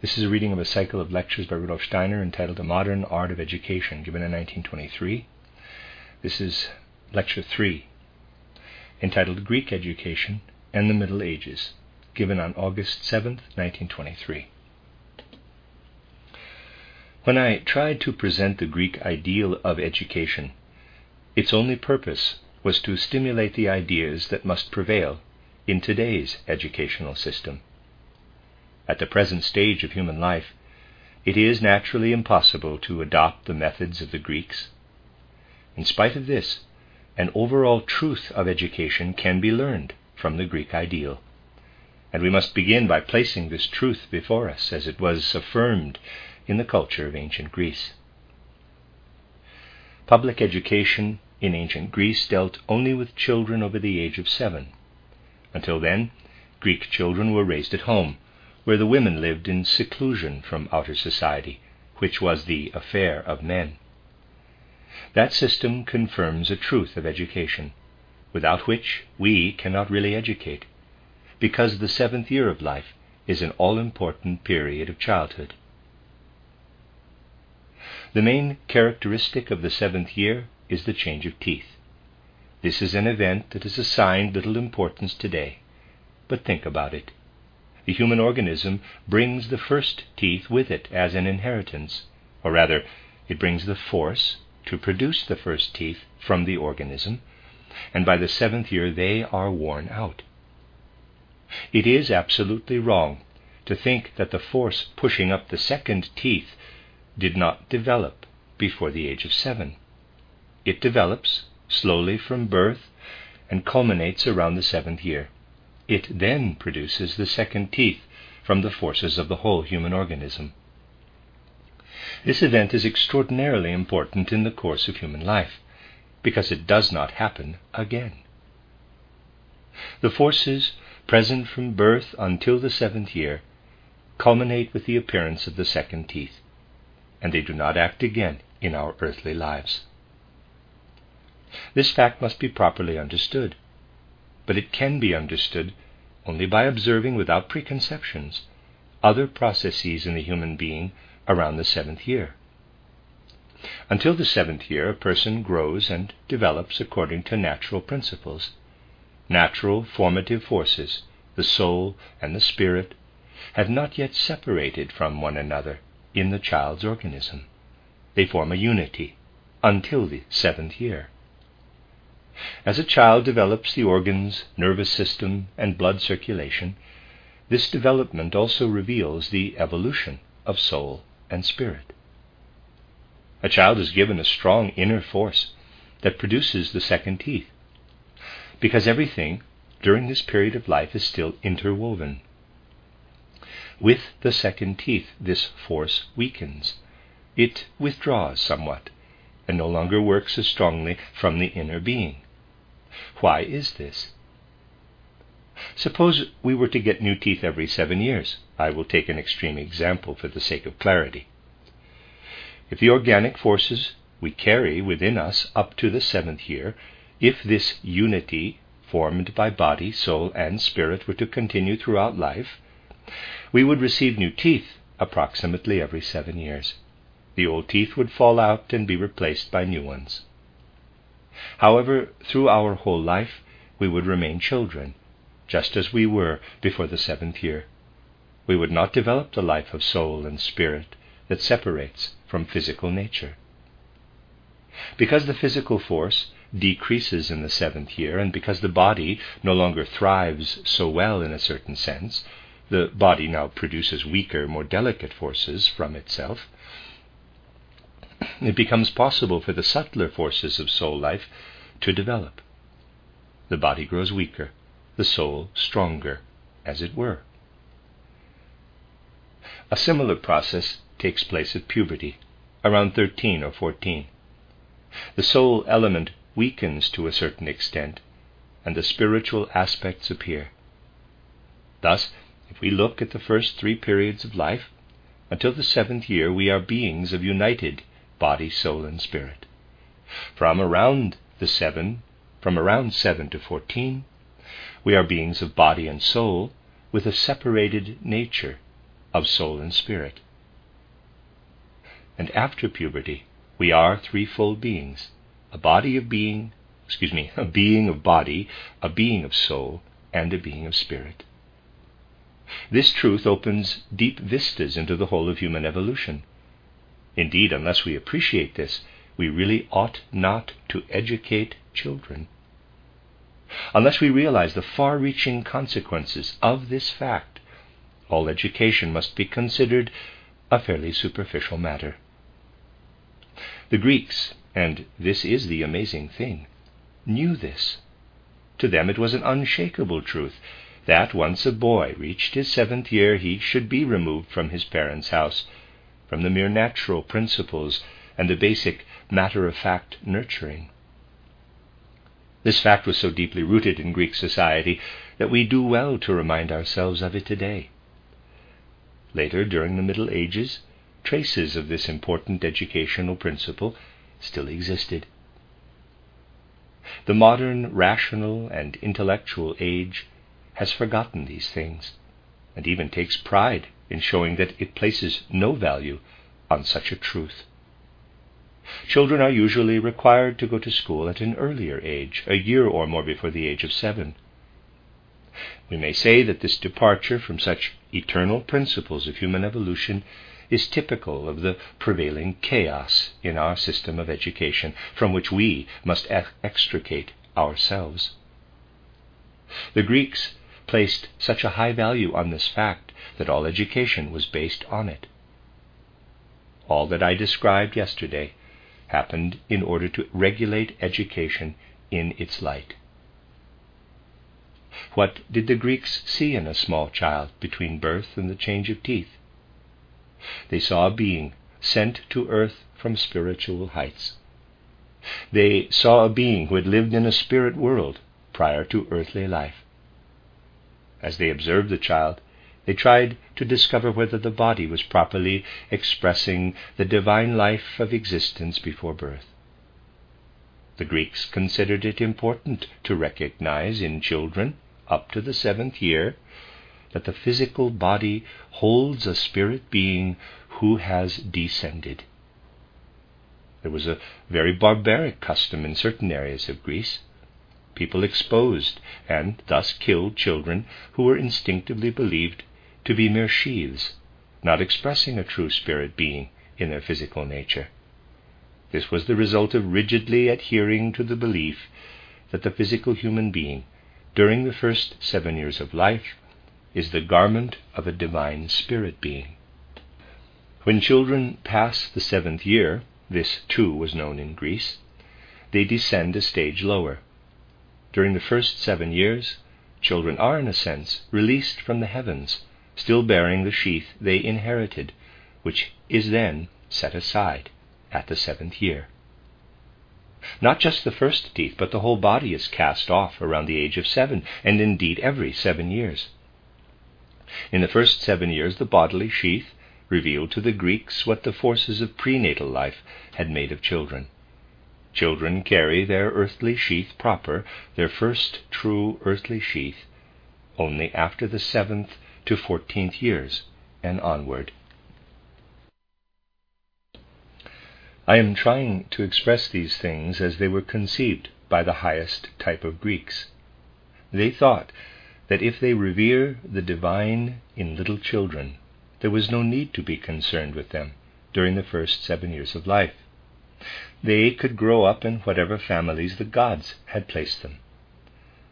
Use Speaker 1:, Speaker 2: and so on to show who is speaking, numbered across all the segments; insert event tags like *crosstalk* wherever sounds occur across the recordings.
Speaker 1: this is a reading of a cycle of lectures by Rudolf Steiner entitled The Modern Art of Education, given in 1923. This is lecture 3, entitled Greek Education and the Middle Ages, given on August 7, 1923. When I tried to present the Greek ideal of education, its only purpose was to stimulate the ideas that must prevail in today's educational system at the present stage of human life, it is naturally impossible to adopt the methods of the Greeks. In spite of this, an overall truth of education can be learned from the Greek ideal. And we must begin by placing this truth before us as it was affirmed in the culture of ancient Greece. Public education in ancient Greece dealt only with children over the age of seven. Until then, Greek children were raised at home where the women lived in seclusion from outer society, which was the affair of men. That system confirms a truth of education, without which we cannot really educate, because the seventh year of life is an all important period of childhood. The main characteristic of the seventh year is the change of teeth. This is an event that is assigned little importance today, but think about it the human organism brings the first teeth with it as an inheritance, or rather, it brings the force to produce the first teeth from the organism, and by the seventh year they are worn out. It is absolutely wrong to think that the force pushing up the second teeth did not develop before the age of seven. It develops slowly from birth and culminates around the seventh year. It then produces the second teeth from the forces of the whole human organism. This event is extraordinarily important in the course of human life because it does not happen again. The forces present from birth until the seventh year culminate with the appearance of the second teeth, and they do not act again in our earthly lives. This fact must be properly understood but it can be understood only by observing without preconceptions other processes in the human being around the seventh year. Until the seventh year, a person grows and develops according to natural principles. Natural formative forces, the soul and the spirit, have not yet separated from one another in the child's organism. They form a unity until the seventh year. As a child develops the organs, nervous system, and blood circulation, this development also reveals the evolution of soul and spirit. A child is given a strong inner force that produces the second teeth, because everything during this period of life is still interwoven. With the second teeth, this force weakens. It withdraws somewhat and no longer works as strongly from the inner being. Why is this? Suppose we were to get new teeth every seven years. I will take an extreme example for the sake of clarity. If the organic forces we carry within us up to the seventh year, if this unity formed by body, soul, and spirit were to continue throughout life, we would receive new teeth approximately every seven years. The old teeth would fall out and be replaced by new ones. However, through our whole life, we would remain children, just as we were before the seventh year. We would not develop the life of soul and spirit that separates from physical nature. Because the physical force decreases in the seventh year, and because the body no longer thrives so well in a certain sense, the body now produces weaker, more delicate forces from itself, it becomes possible for the subtler forces of soul life to develop. The body grows weaker, the soul stronger, as it were. A similar process takes place at puberty, around 13 or 14. The soul element weakens to a certain extent, and the spiritual aspects appear. Thus, if we look at the first three periods of life, until the seventh year we are beings of united body, soul, and spirit. From around the seven, from around seven to fourteen, we are beings of body and soul with a separated nature of soul and spirit. And after puberty, we are threefold beings a body of being, excuse me, a being of body, a being of soul, and a being of spirit. This truth opens deep vistas into the whole of human evolution. Indeed, unless we appreciate this, we really ought not to educate children. Unless we realize the far reaching consequences of this fact, all education must be considered a fairly superficial matter. The Greeks, and this is the amazing thing, knew this. To them it was an unshakable truth that once a boy reached his seventh year, he should be removed from his parents' house, from the mere natural principles and the basic matter of fact nurturing. This fact was so deeply rooted in Greek society that we do well to remind ourselves of it today. Later, during the Middle Ages, traces of this important educational principle still existed. The modern rational and intellectual age has forgotten these things, and even takes pride in showing that it places no value on such a truth. Children are usually required to go to school at an earlier age, a year or more before the age of seven. We may say that this departure from such eternal principles of human evolution is typical of the prevailing chaos in our system of education, from which we must extricate ourselves. The Greeks placed such a high value on this fact that all education was based on it. All that I described yesterday happened in order to regulate education in its light. What did the Greeks see in a small child between birth and the change of teeth? They saw a being sent to earth from spiritual heights. They saw a being who had lived in a spirit world prior to earthly life. As they observed the child, they tried to discover whether the body was properly expressing the divine life of existence before birth. The Greeks considered it important to recognize in children up to the seventh year that the physical body holds a spirit being who has descended. There was a very barbaric custom in certain areas of Greece people exposed and thus killed children who were instinctively believed to be mere sheaths, not expressing a true spirit being in their physical nature. This was the result of rigidly adhering to the belief that the physical human being, during the first seven years of life, is the garment of a divine spirit being. When children pass the seventh year, this too was known in Greece, they descend a stage lower during the first seven years, children are, in a sense, released from the heavens, still bearing the sheath they inherited, which is then set aside at the seventh year. Not just the first teeth, but the whole body is cast off around the age of seven, and indeed every seven years. In the first seven years, the bodily sheath revealed to the Greeks what the forces of prenatal life had made of children. Children carry their earthly sheath proper, their first true earthly sheath, only after the seventh to fourteenth years and onward. I am trying to express these things as they were conceived by the highest type of Greeks. They thought that if they revere the divine in little children, there was no need to be concerned with them during the first seven years of life. They could grow up in whatever families the gods had placed them.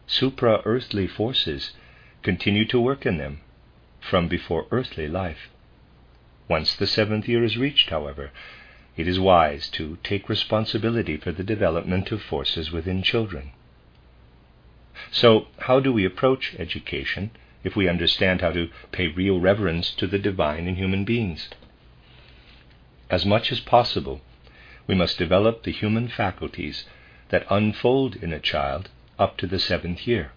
Speaker 1: Supra earthly forces continue to work in them from before earthly life. Once the seventh year is reached, however, it is wise to take responsibility for the development of forces within children. So, how do we approach education if we understand how to pay real reverence to the divine in human beings. As much as possible, we must develop the human faculties that unfold in a child up to the seventh year.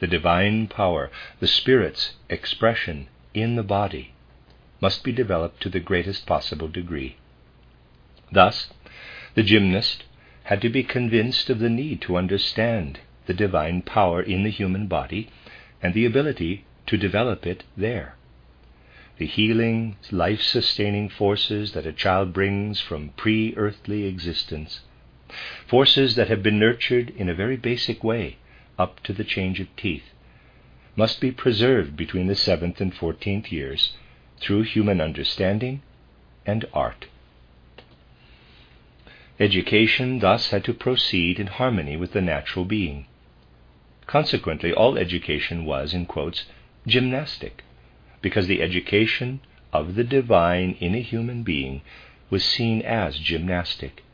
Speaker 1: The divine power, the Spirit's expression in the body, must be developed to the greatest possible degree. Thus, the gymnast had to be convinced of the need to understand the divine power in the human body and the ability to develop it there. The healing, life sustaining forces that a child brings from pre earthly existence, forces that have been nurtured in a very basic way up to the change of teeth, must be preserved between the seventh and fourteenth years through human understanding and art. Education thus had to proceed in harmony with the natural being. Consequently, all education was, in quotes, gymnastic, because the education of the divine in a human being was seen as gymnastic.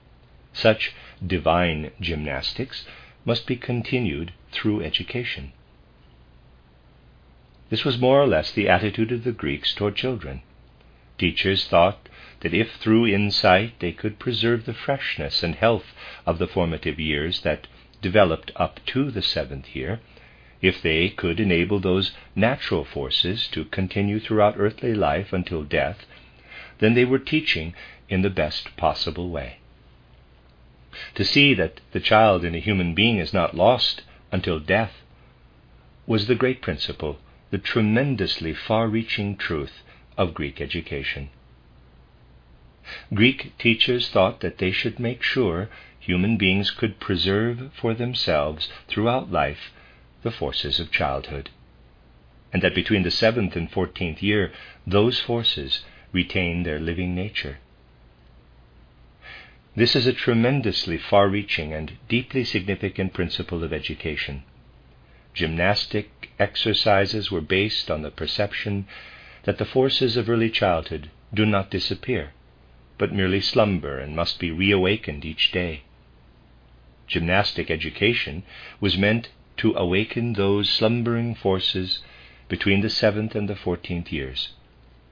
Speaker 1: Such divine gymnastics must be continued through education. This was more or less the attitude of the Greeks toward children. Teachers thought that if through insight they could preserve the freshness and health of the formative years that developed up to the seventh year, if they could enable those natural forces to continue throughout earthly life until death, then they were teaching in the best possible way. To see that the child in a human being is not lost until death was the great principle, the tremendously far reaching truth of Greek education. Greek teachers thought that they should make sure human beings could preserve for themselves throughout life the forces of childhood, and that between the seventh and fourteenth year those forces retain their living nature. This is a tremendously far reaching and deeply significant principle of education. Gymnastic exercises were based on the perception that the forces of early childhood do not disappear, but merely slumber and must be reawakened each day. Gymnastic education was meant to awaken those slumbering forces between the seventh and the fourteenth years,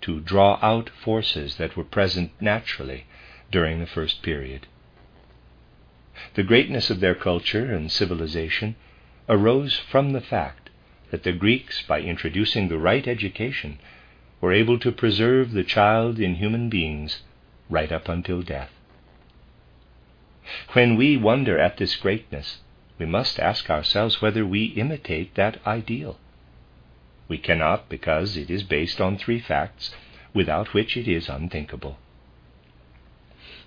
Speaker 1: to draw out forces that were present naturally during the first period. The greatness of their culture and civilization arose from the fact that the Greeks, by introducing the right education, were able to preserve the child in human beings right up until death. When we wonder at this greatness, we must ask ourselves whether we imitate that ideal. We cannot because it is based on three facts without which it is unthinkable.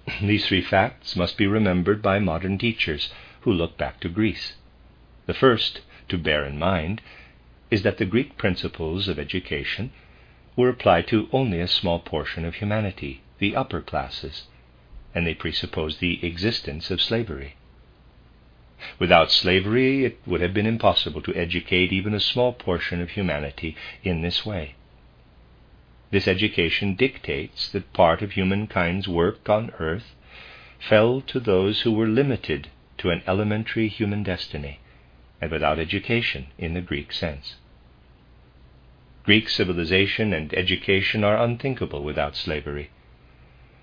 Speaker 1: *laughs* These three facts must be remembered by modern teachers who look back to Greece. The first to bear in mind is that the Greek principles of education were applied to only a small portion of humanity the upper classes, and they presuppose the existence of slavery. Without slavery, it would have been impossible to educate even a small portion of humanity in this way. This education dictates that part of humankind's work on earth fell to those who were limited to an elementary human destiny and without education in the Greek sense. Greek civilization and education are unthinkable without slavery.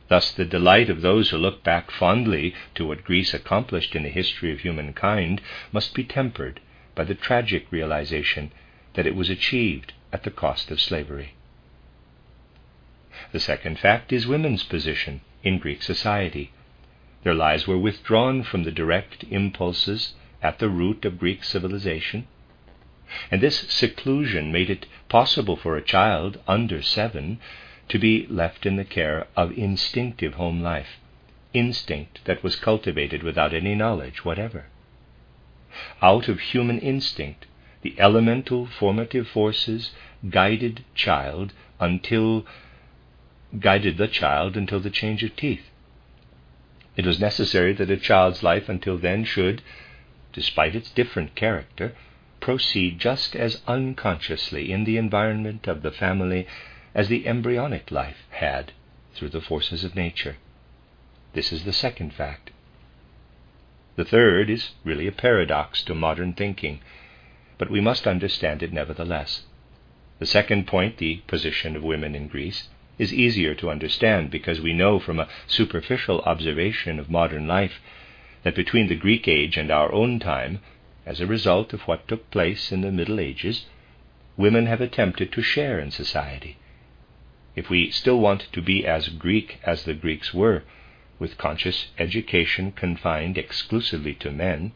Speaker 1: Thus, the delight of those who look back fondly to what Greece accomplished in the history of humankind must be tempered by the tragic realization that it was achieved at the cost of slavery. The second fact is women's position in Greek society. Their lives were withdrawn from the direct impulses at the root of Greek civilization, and this seclusion made it possible for a child under seven to be left in the care of instinctive home life, instinct that was cultivated without any knowledge whatever. Out of human instinct, the elemental formative forces guided child until guided the child until the change of teeth. It was necessary that a child's life until then should, despite its different character, proceed just as unconsciously in the environment of the family as the embryonic life had through the forces of nature. This is the second fact. The third is really a paradox to modern thinking. but we must understand it nevertheless. The second point, the position of women in Greece, is easier to understand because we know from a superficial observation of modern life that between the Greek age and our own time, as a result of what took place in the Middle Ages, women have attempted to share in society. If we still want to be as Greek as the Greeks were, with conscious education confined exclusively to men,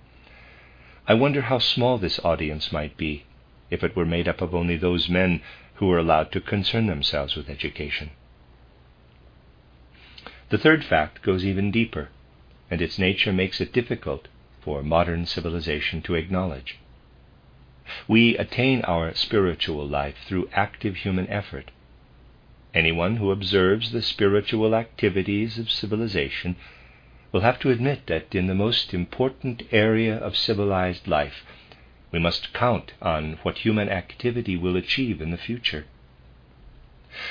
Speaker 1: I wonder how small this audience might be if it were made up of only those men who were allowed to concern themselves with education. The third fact goes even deeper, and its nature makes it difficult for modern civilization to acknowledge. We attain our spiritual life through active human effort. Anyone who observes the spiritual activities of civilization will have to admit that in the most important area of civilized life, we must count on what human activity will achieve in the future.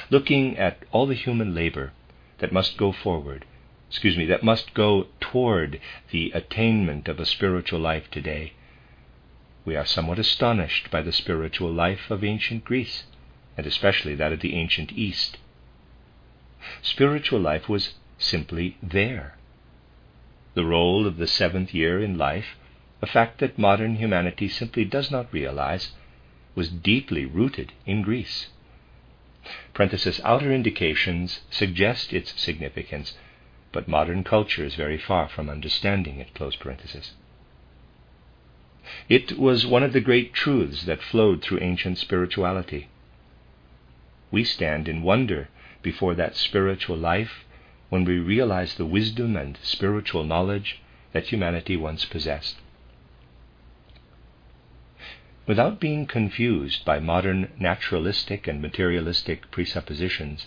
Speaker 1: Looking at all the human labor that must go forward, excuse me, that must go toward the attainment of a spiritual life today, we are somewhat astonished by the spiritual life of ancient Greece, and especially that of the ancient East. Spiritual life was simply there. The role of the seventh year in life a fact that modern humanity simply does not realize, was deeply rooted in Greece. Outer indications suggest its significance, but modern culture is very far from understanding it. It was one of the great truths that flowed through ancient spirituality. We stand in wonder before that spiritual life when we realize the wisdom and spiritual knowledge that humanity once possessed without being confused by modern naturalistic and materialistic presuppositions.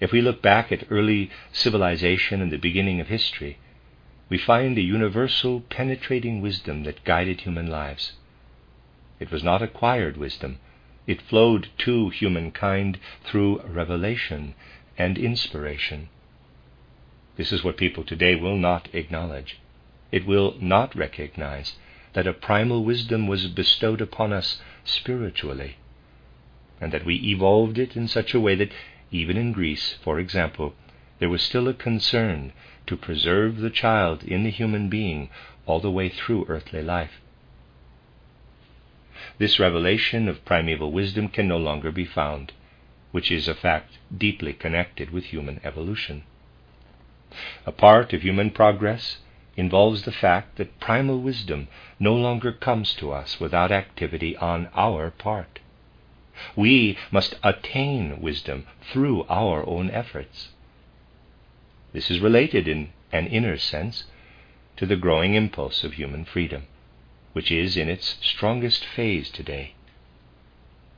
Speaker 1: If we look back at early civilization and the beginning of history, we find a universal penetrating wisdom that guided human lives. It was not acquired wisdom, it flowed to humankind through revelation and inspiration. This is what people today will not acknowledge. It will not recognize that a primal wisdom was bestowed upon us spiritually, and that we evolved it in such a way that even in Greece, for example, there was still a concern to preserve the child in the human being all the way through earthly life. This revelation of primeval wisdom can no longer be found, which is a fact deeply connected with human evolution. A part of human progress involves the fact that primal wisdom no longer comes to us without activity on our part. We must attain wisdom through our own efforts. This is related in an inner sense to the growing impulse of human freedom, which is in its strongest phase today.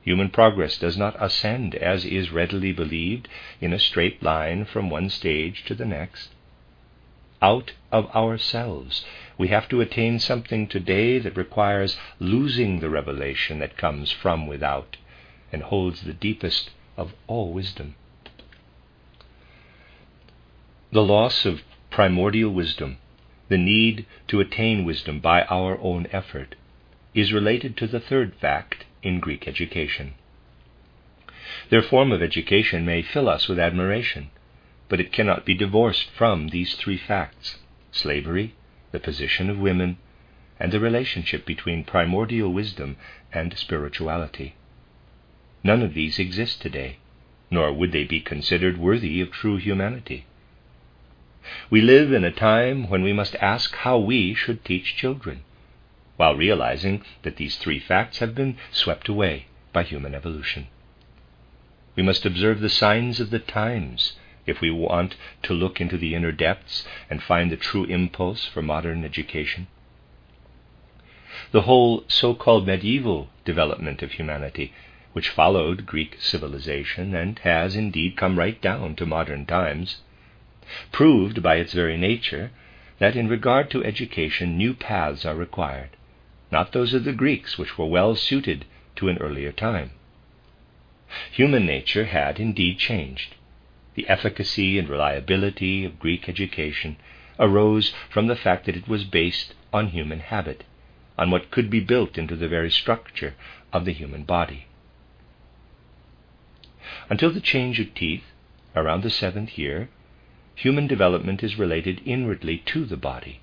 Speaker 1: Human progress does not ascend, as is readily believed, in a straight line from one stage to the next out of ourselves. We have to attain something today that requires losing the revelation that comes from without and holds the deepest of all wisdom. The loss of primordial wisdom, the need to attain wisdom by our own effort, is related to the third fact in Greek education. Their form of education may fill us with admiration but it cannot be divorced from these three facts slavery, the position of women, and the relationship between primordial wisdom and spirituality. None of these exist today, nor would they be considered worthy of true humanity. We live in a time when we must ask how we should teach children, while realizing that these three facts have been swept away by human evolution. We must observe the signs of the times if we want to look into the inner depths and find the true impulse for modern education. The whole so called medieval development of humanity, which followed Greek civilization and has indeed come right down to modern times, proved by its very nature that in regard to education new paths are required, not those of the Greeks, which were well suited to an earlier time. Human nature had indeed changed, the efficacy and reliability of Greek education arose from the fact that it was based on human habit, on what could be built into the very structure of the human body. Until the change of teeth, around the seventh year, human development is related inwardly to the body.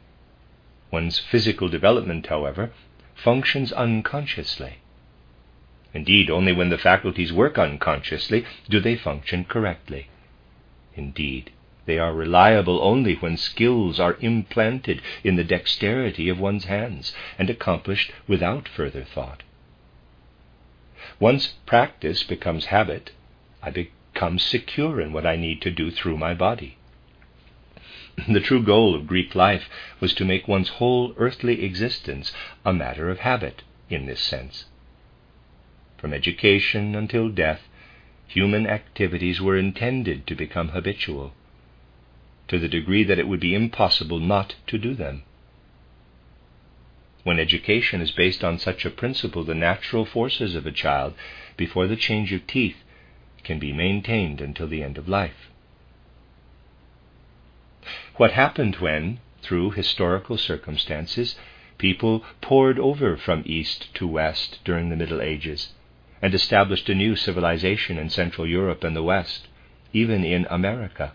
Speaker 1: One's physical development, however, functions unconsciously. Indeed, only when the faculties work unconsciously do they function correctly. Indeed, they are reliable only when skills are implanted in the dexterity of one's hands and accomplished without further thought. Once practice becomes habit, I become secure in what I need to do through my body. *laughs* The true goal of Greek life was to make one's whole earthly existence a matter of habit in this sense. From education until death, human activities were intended to become habitual, to the degree that it would be impossible not to do them. When education is based on such a principle, the natural forces of a child before the change of teeth can be maintained until the end of life. What happened when, through historical circumstances, people poured over from east to west during the Middle Ages and established a new civilization in Central Europe and the West, even in America.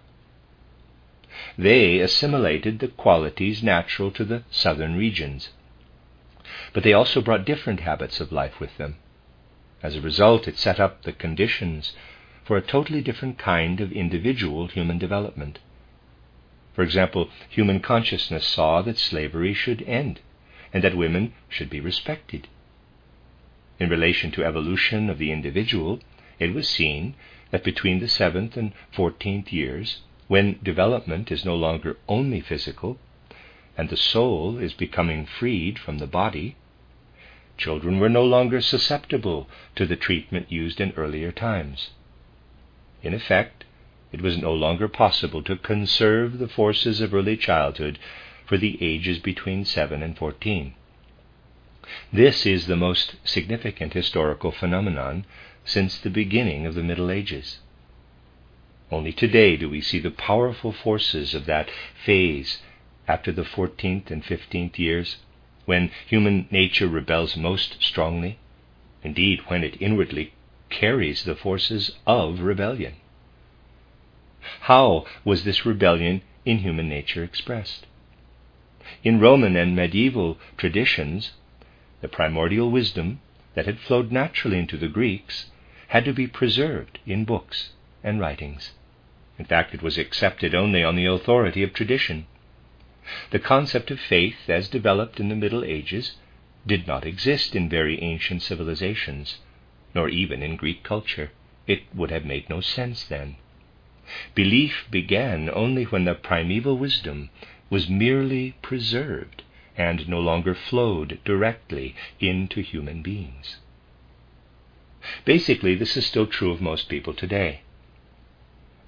Speaker 1: They assimilated the qualities natural to the southern regions, but they also brought different habits of life with them. As a result, it set up the conditions for a totally different kind of individual human development. For example, human consciousness saw that slavery should end and that women should be respected. In relation to evolution of the individual, it was seen that between the seventh and fourteenth years, when development is no longer only physical, and the soul is becoming freed from the body, children were no longer susceptible to the treatment used in earlier times. In effect, it was no longer possible to conserve the forces of early childhood for the ages between 7 and 14. This is the most significant historical phenomenon since the beginning of the Middle Ages. Only today do we see the powerful forces of that phase after the 14th and 15th years, when human nature rebels most strongly, indeed, when it inwardly carries the forces of rebellion. How was this rebellion in human nature expressed? In Roman and medieval traditions, the primordial wisdom that had flowed naturally into the Greeks had to be preserved in books and writings. In fact, it was accepted only on the authority of tradition. The concept of faith, as developed in the Middle Ages, did not exist in very ancient civilizations, nor even in Greek culture. It would have made no sense then. Belief began only when the primeval wisdom was merely preserved and no longer flowed directly into human beings. Basically, this is still true of most people today.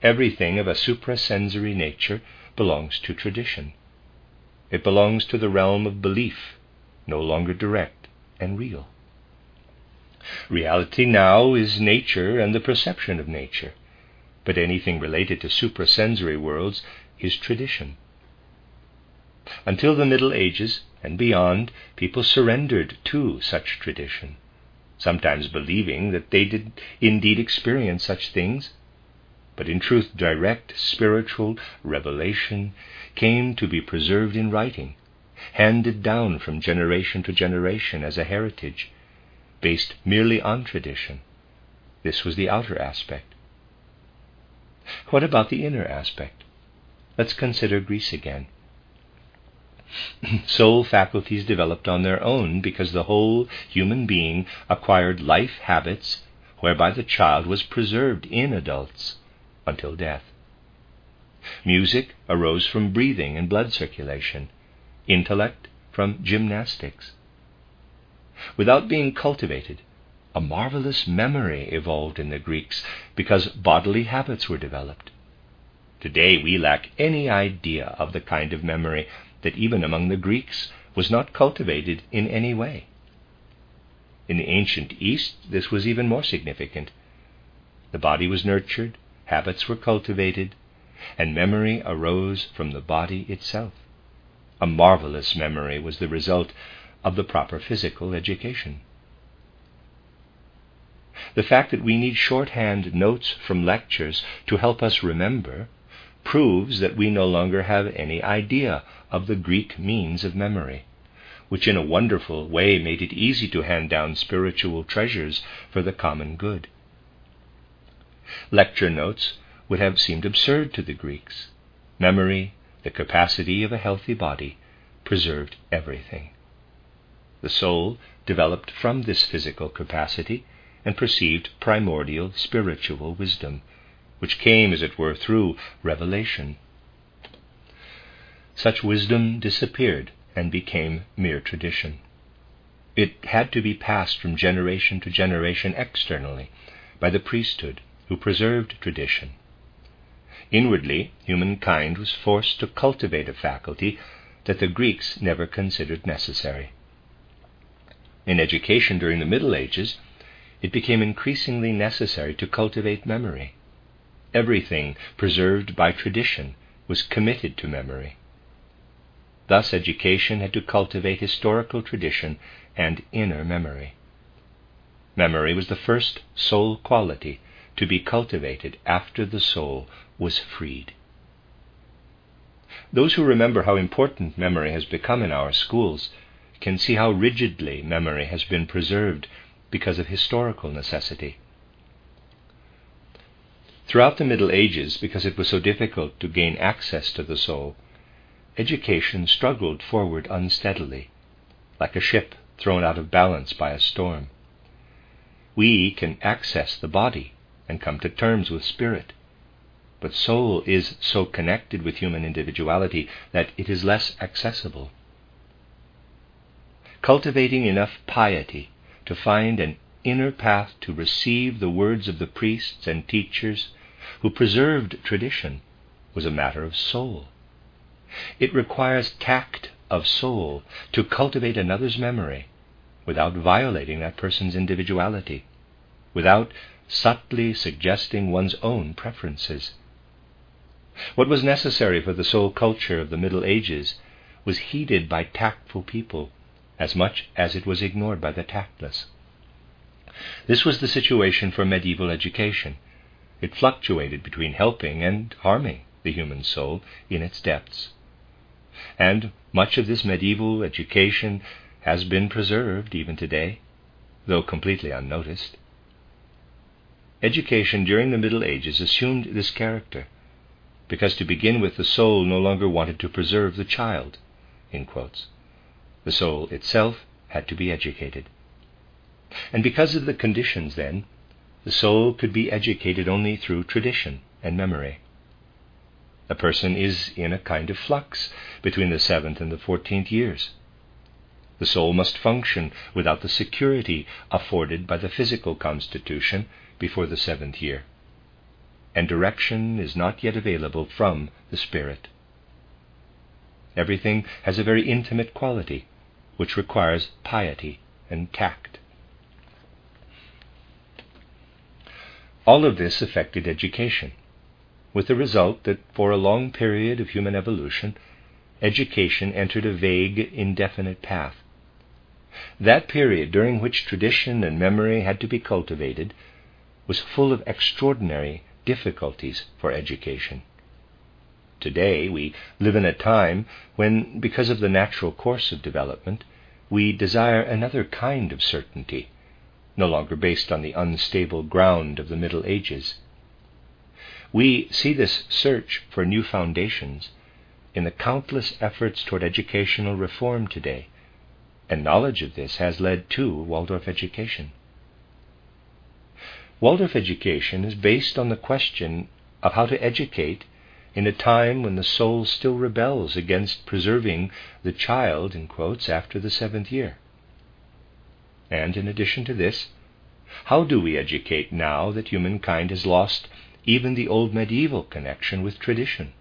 Speaker 1: Everything of a suprasensory nature belongs to tradition. It belongs to the realm of belief, no longer direct and real. Reality now is nature and the perception of nature but anything related to suprasensory worlds is tradition. Until the Middle Ages and beyond, people surrendered to such tradition, sometimes believing that they did indeed experience such things, but in truth, direct spiritual revelation came to be preserved in writing, handed down from generation to generation as a heritage, based merely on tradition. This was the outer aspect. What about the inner aspect? Let's consider Greece again. *laughs* Soul faculties developed on their own because the whole human being acquired life habits whereby the child was preserved in adults until death. Music arose from breathing and blood circulation, intellect from gymnastics. Without being cultivated, a marvelous memory evolved in the Greeks because bodily habits were developed. Today we lack any idea of the kind of memory that even among the Greeks was not cultivated in any way. In the ancient East, this was even more significant. The body was nurtured, habits were cultivated, and memory arose from the body itself. A marvelous memory was the result of the proper physical education. The fact that we need shorthand notes from lectures to help us remember proves that we no longer have any idea of the Greek means of memory, which in a wonderful way made it easy to hand down spiritual treasures for the common good. Lecture notes would have seemed absurd to the Greeks. Memory, the capacity of a healthy body, preserved everything. The soul developed from this physical capacity and perceived primordial spiritual wisdom, which came, as it were, through revelation. Such wisdom disappeared and became mere tradition. It had to be passed from generation to generation externally by the priesthood, who preserved tradition. Inwardly, humankind was forced to cultivate a faculty that the Greeks never considered necessary. In education during the Middle Ages, it became increasingly necessary to cultivate memory. Everything preserved by tradition was committed to memory. Thus, education had to cultivate historical tradition and inner memory. Memory was the first soul quality to be cultivated after the soul was freed. Those who remember how important memory has become in our schools can see how rigidly memory has been preserved because of historical necessity. Throughout the Middle Ages, because it was so difficult to gain access to the soul, education struggled forward unsteadily, like a ship thrown out of balance by a storm. We can access the body and come to terms with spirit, but soul is so connected with human individuality that it is less accessible. Cultivating enough piety to find an inner path to receive the words of the priests and teachers who preserved tradition was a matter of soul. It requires tact of soul to cultivate another's memory without violating that person's individuality, without subtly suggesting one's own preferences. What was necessary for the soul culture of the Middle Ages was heeded by tactful people as much as it was ignored by the tactless. This was the situation for medieval education. It fluctuated between helping and harming the human soul in its depths and much of this medieval education has been preserved even today, though completely unnoticed. Education during the Middle Ages assumed this character, because to begin with, the soul no longer wanted to preserve the child. The soul itself had to be educated. And because of the conditions, then, the soul could be educated only through tradition and memory. A person is in a kind of flux between the seventh and the fourteenth years. The soul must function without the security afforded by the physical constitution before the seventh year, and direction is not yet available from the Spirit. Everything has a very intimate quality, which requires piety and tact. All of this affected education with the result that for a long period of human evolution, education entered a vague, indefinite path. That period during which tradition and memory had to be cultivated was full of extraordinary difficulties for education. Today, we live in a time when, because of the natural course of development, we desire another kind of certainty, no longer based on the unstable ground of the Middle Ages. We see this search for new foundations in the countless efforts toward educational reform today, and knowledge of this has led to Waldorf education. Waldorf education is based on the question of how to educate in a time when the soul still rebels against preserving the child, in quotes, after the seventh year. And in addition to this, how do we educate now that humankind has lost even the old medieval connection with tradition.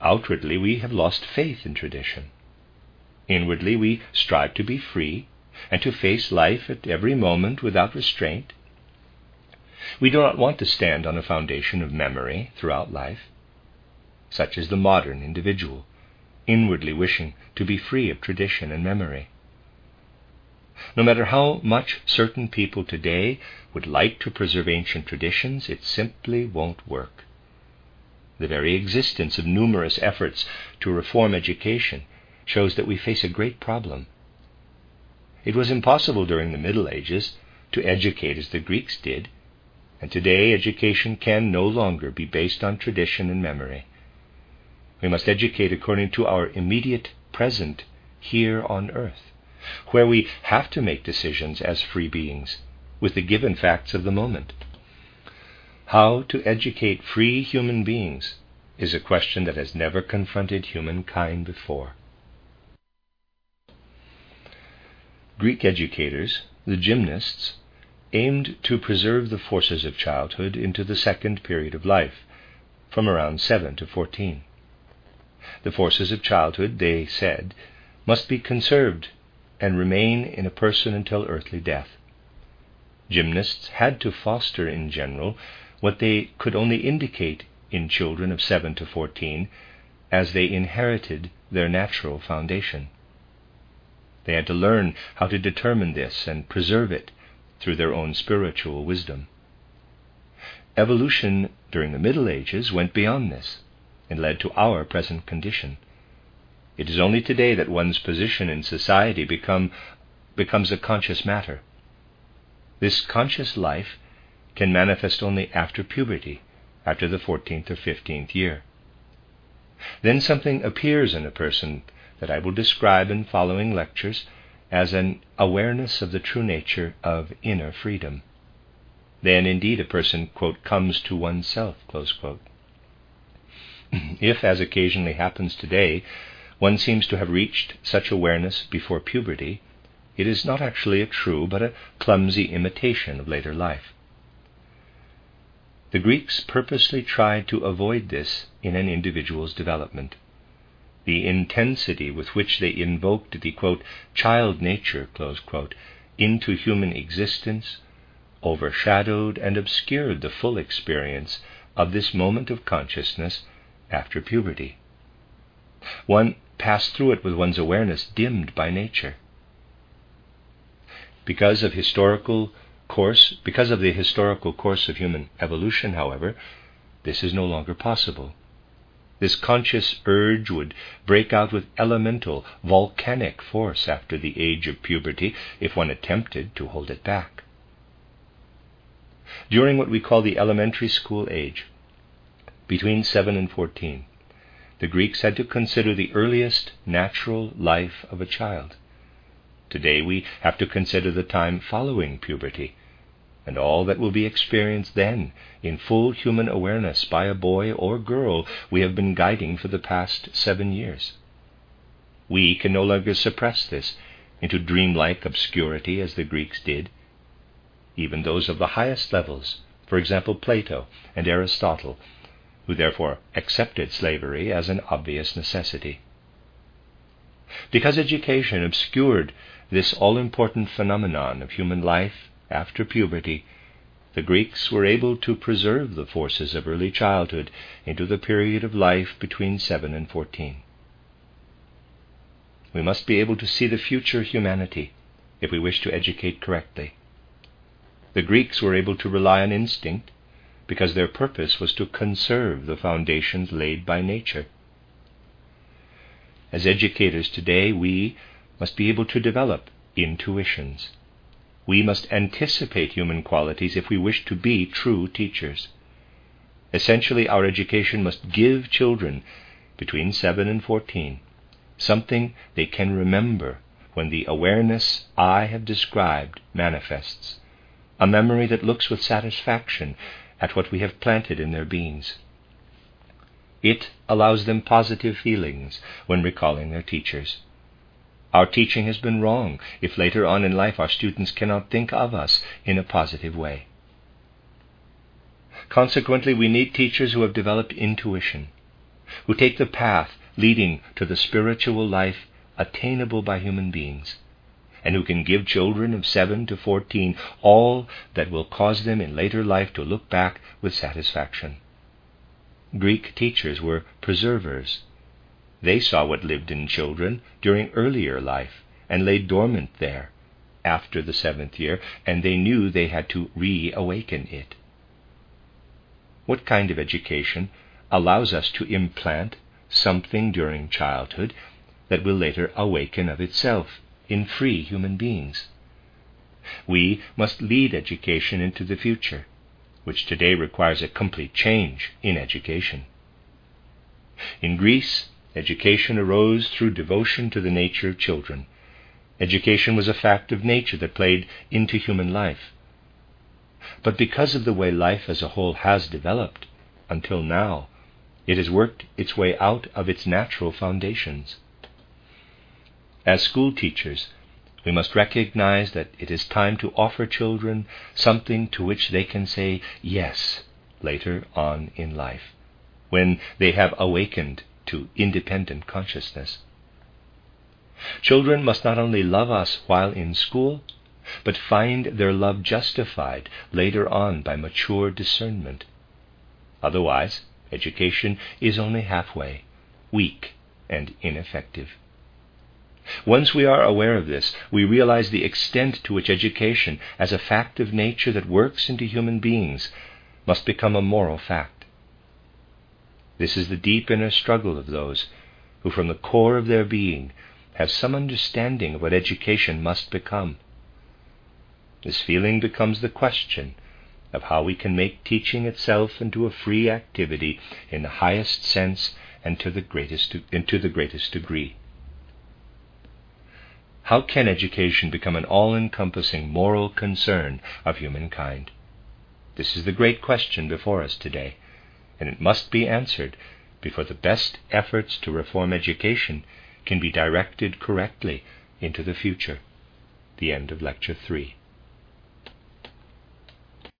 Speaker 1: Outwardly, we have lost faith in tradition. Inwardly, we strive to be free and to face life at every moment without restraint. We do not want to stand on a foundation of memory throughout life. Such is the modern individual, inwardly wishing to be free of tradition and memory. No matter how much certain people today would like to preserve ancient traditions, it simply won't work. The very existence of numerous efforts to reform education shows that we face a great problem. It was impossible during the Middle Ages to educate as the Greeks did, and today education can no longer be based on tradition and memory. We must educate according to our immediate present here on earth, where we have to make decisions as free beings with the given facts of the moment. How to educate free human beings is a question that has never confronted humankind before. Greek educators, the gymnasts, aimed to preserve the forces of childhood into the second period of life, from around 7 to 14. The forces of childhood, they said, must be conserved and remain in a person until earthly death. Gymnasts had to foster in general what they could only indicate in children of 7 to 14 as they inherited their natural foundation. They had to learn how to determine this and preserve it through their own spiritual wisdom. Evolution during the Middle Ages went beyond this and led to our present condition. It is only today that one's position in society become, becomes a conscious matter. This conscious life can manifest only after puberty, after the 14th or 15th year. Then something appears in a person that I will describe in following lectures as an awareness of the true nature of inner freedom. Then indeed a person, quote, comes to oneself, *clears throat* if, as occasionally happens today, one seems to have reached such awareness before puberty, it is not actually a true but a clumsy imitation of later life. The Greeks purposely tried to avoid this in an individual's development the intensity with which they invoked the quote, child nature quote, into human existence overshadowed and obscured the full experience of this moment of consciousness after puberty. One passed through it with one's awareness dimmed by nature. Because of historical course, because of the historical course of human evolution, however, this is no longer possible. This conscious urge would break out with elemental, volcanic force after the age of puberty if one attempted to hold it back. During what we call the elementary school age, between 7 and 14, the Greeks had to consider the earliest natural life of a child. Today we have to consider the time following puberty, and all that will be experienced then in full human awareness by a boy or girl we have been guiding for the past seven years. We can no longer suppress this into dreamlike obscurity as the Greeks did. Even those of the highest levels, for example Plato and Aristotle, who therefore accepted slavery as an obvious necessity. Because education obscured this all important phenomenon of human life after puberty, the Greeks were able to preserve the forces of early childhood into the period of life between 7 and 14. We must be able to see the future humanity if we wish to educate correctly. The Greeks were able to rely on instinct because their purpose was to conserve the foundations laid by nature. As educators today, we must be able to develop intuitions we must anticipate human qualities if we wish to be true teachers. Essentially, our education must give children between 7 and 14 something they can remember when the awareness I have described manifests, a memory that looks with satisfaction at what we have planted in their beings. It allows them positive feelings when recalling their teachers. Our teaching has been wrong if later on in life our students cannot think of us in a positive way. Consequently, we need teachers who have developed intuition, who take the path leading to the spiritual life attainable by human beings, and who can give children of 7 to 14 all that will cause them in later life to look back with satisfaction. Greek teachers were preservers They saw what lived in children during earlier life and lay dormant there after the seventh year, and they knew they had to reawaken it. What kind of education allows us to implant something during childhood that will later awaken of itself in free human beings? We must lead education into the future, which today requires a complete change in education. In Greece, education arose through devotion to the nature of children. Education was a fact of nature that played into human life. But because of the way life as a whole has developed until now, it has worked its way out of its natural foundations. As school teachers, we must recognize that it is time to offer children something to which they can say yes later on in life, when they have awakened to independent consciousness. Children must not only love us while in school, but find their love justified later on by mature discernment. Otherwise, education is only halfway, weak, and ineffective. Once we are aware of this, we realize the extent to which education, as a fact of nature that works into human beings, must become a moral fact. This is the deep inner struggle of those who, from the core of their being, have some understanding of what education must become. This feeling becomes the question of how we can make teaching itself into a free activity in the highest sense and to the greatest, and to the greatest degree. How can education become an all encompassing moral concern of humankind? This is the great question before us today, and it must be answered before the best efforts to reform education can be directed correctly into the future. The end of Lecture 3.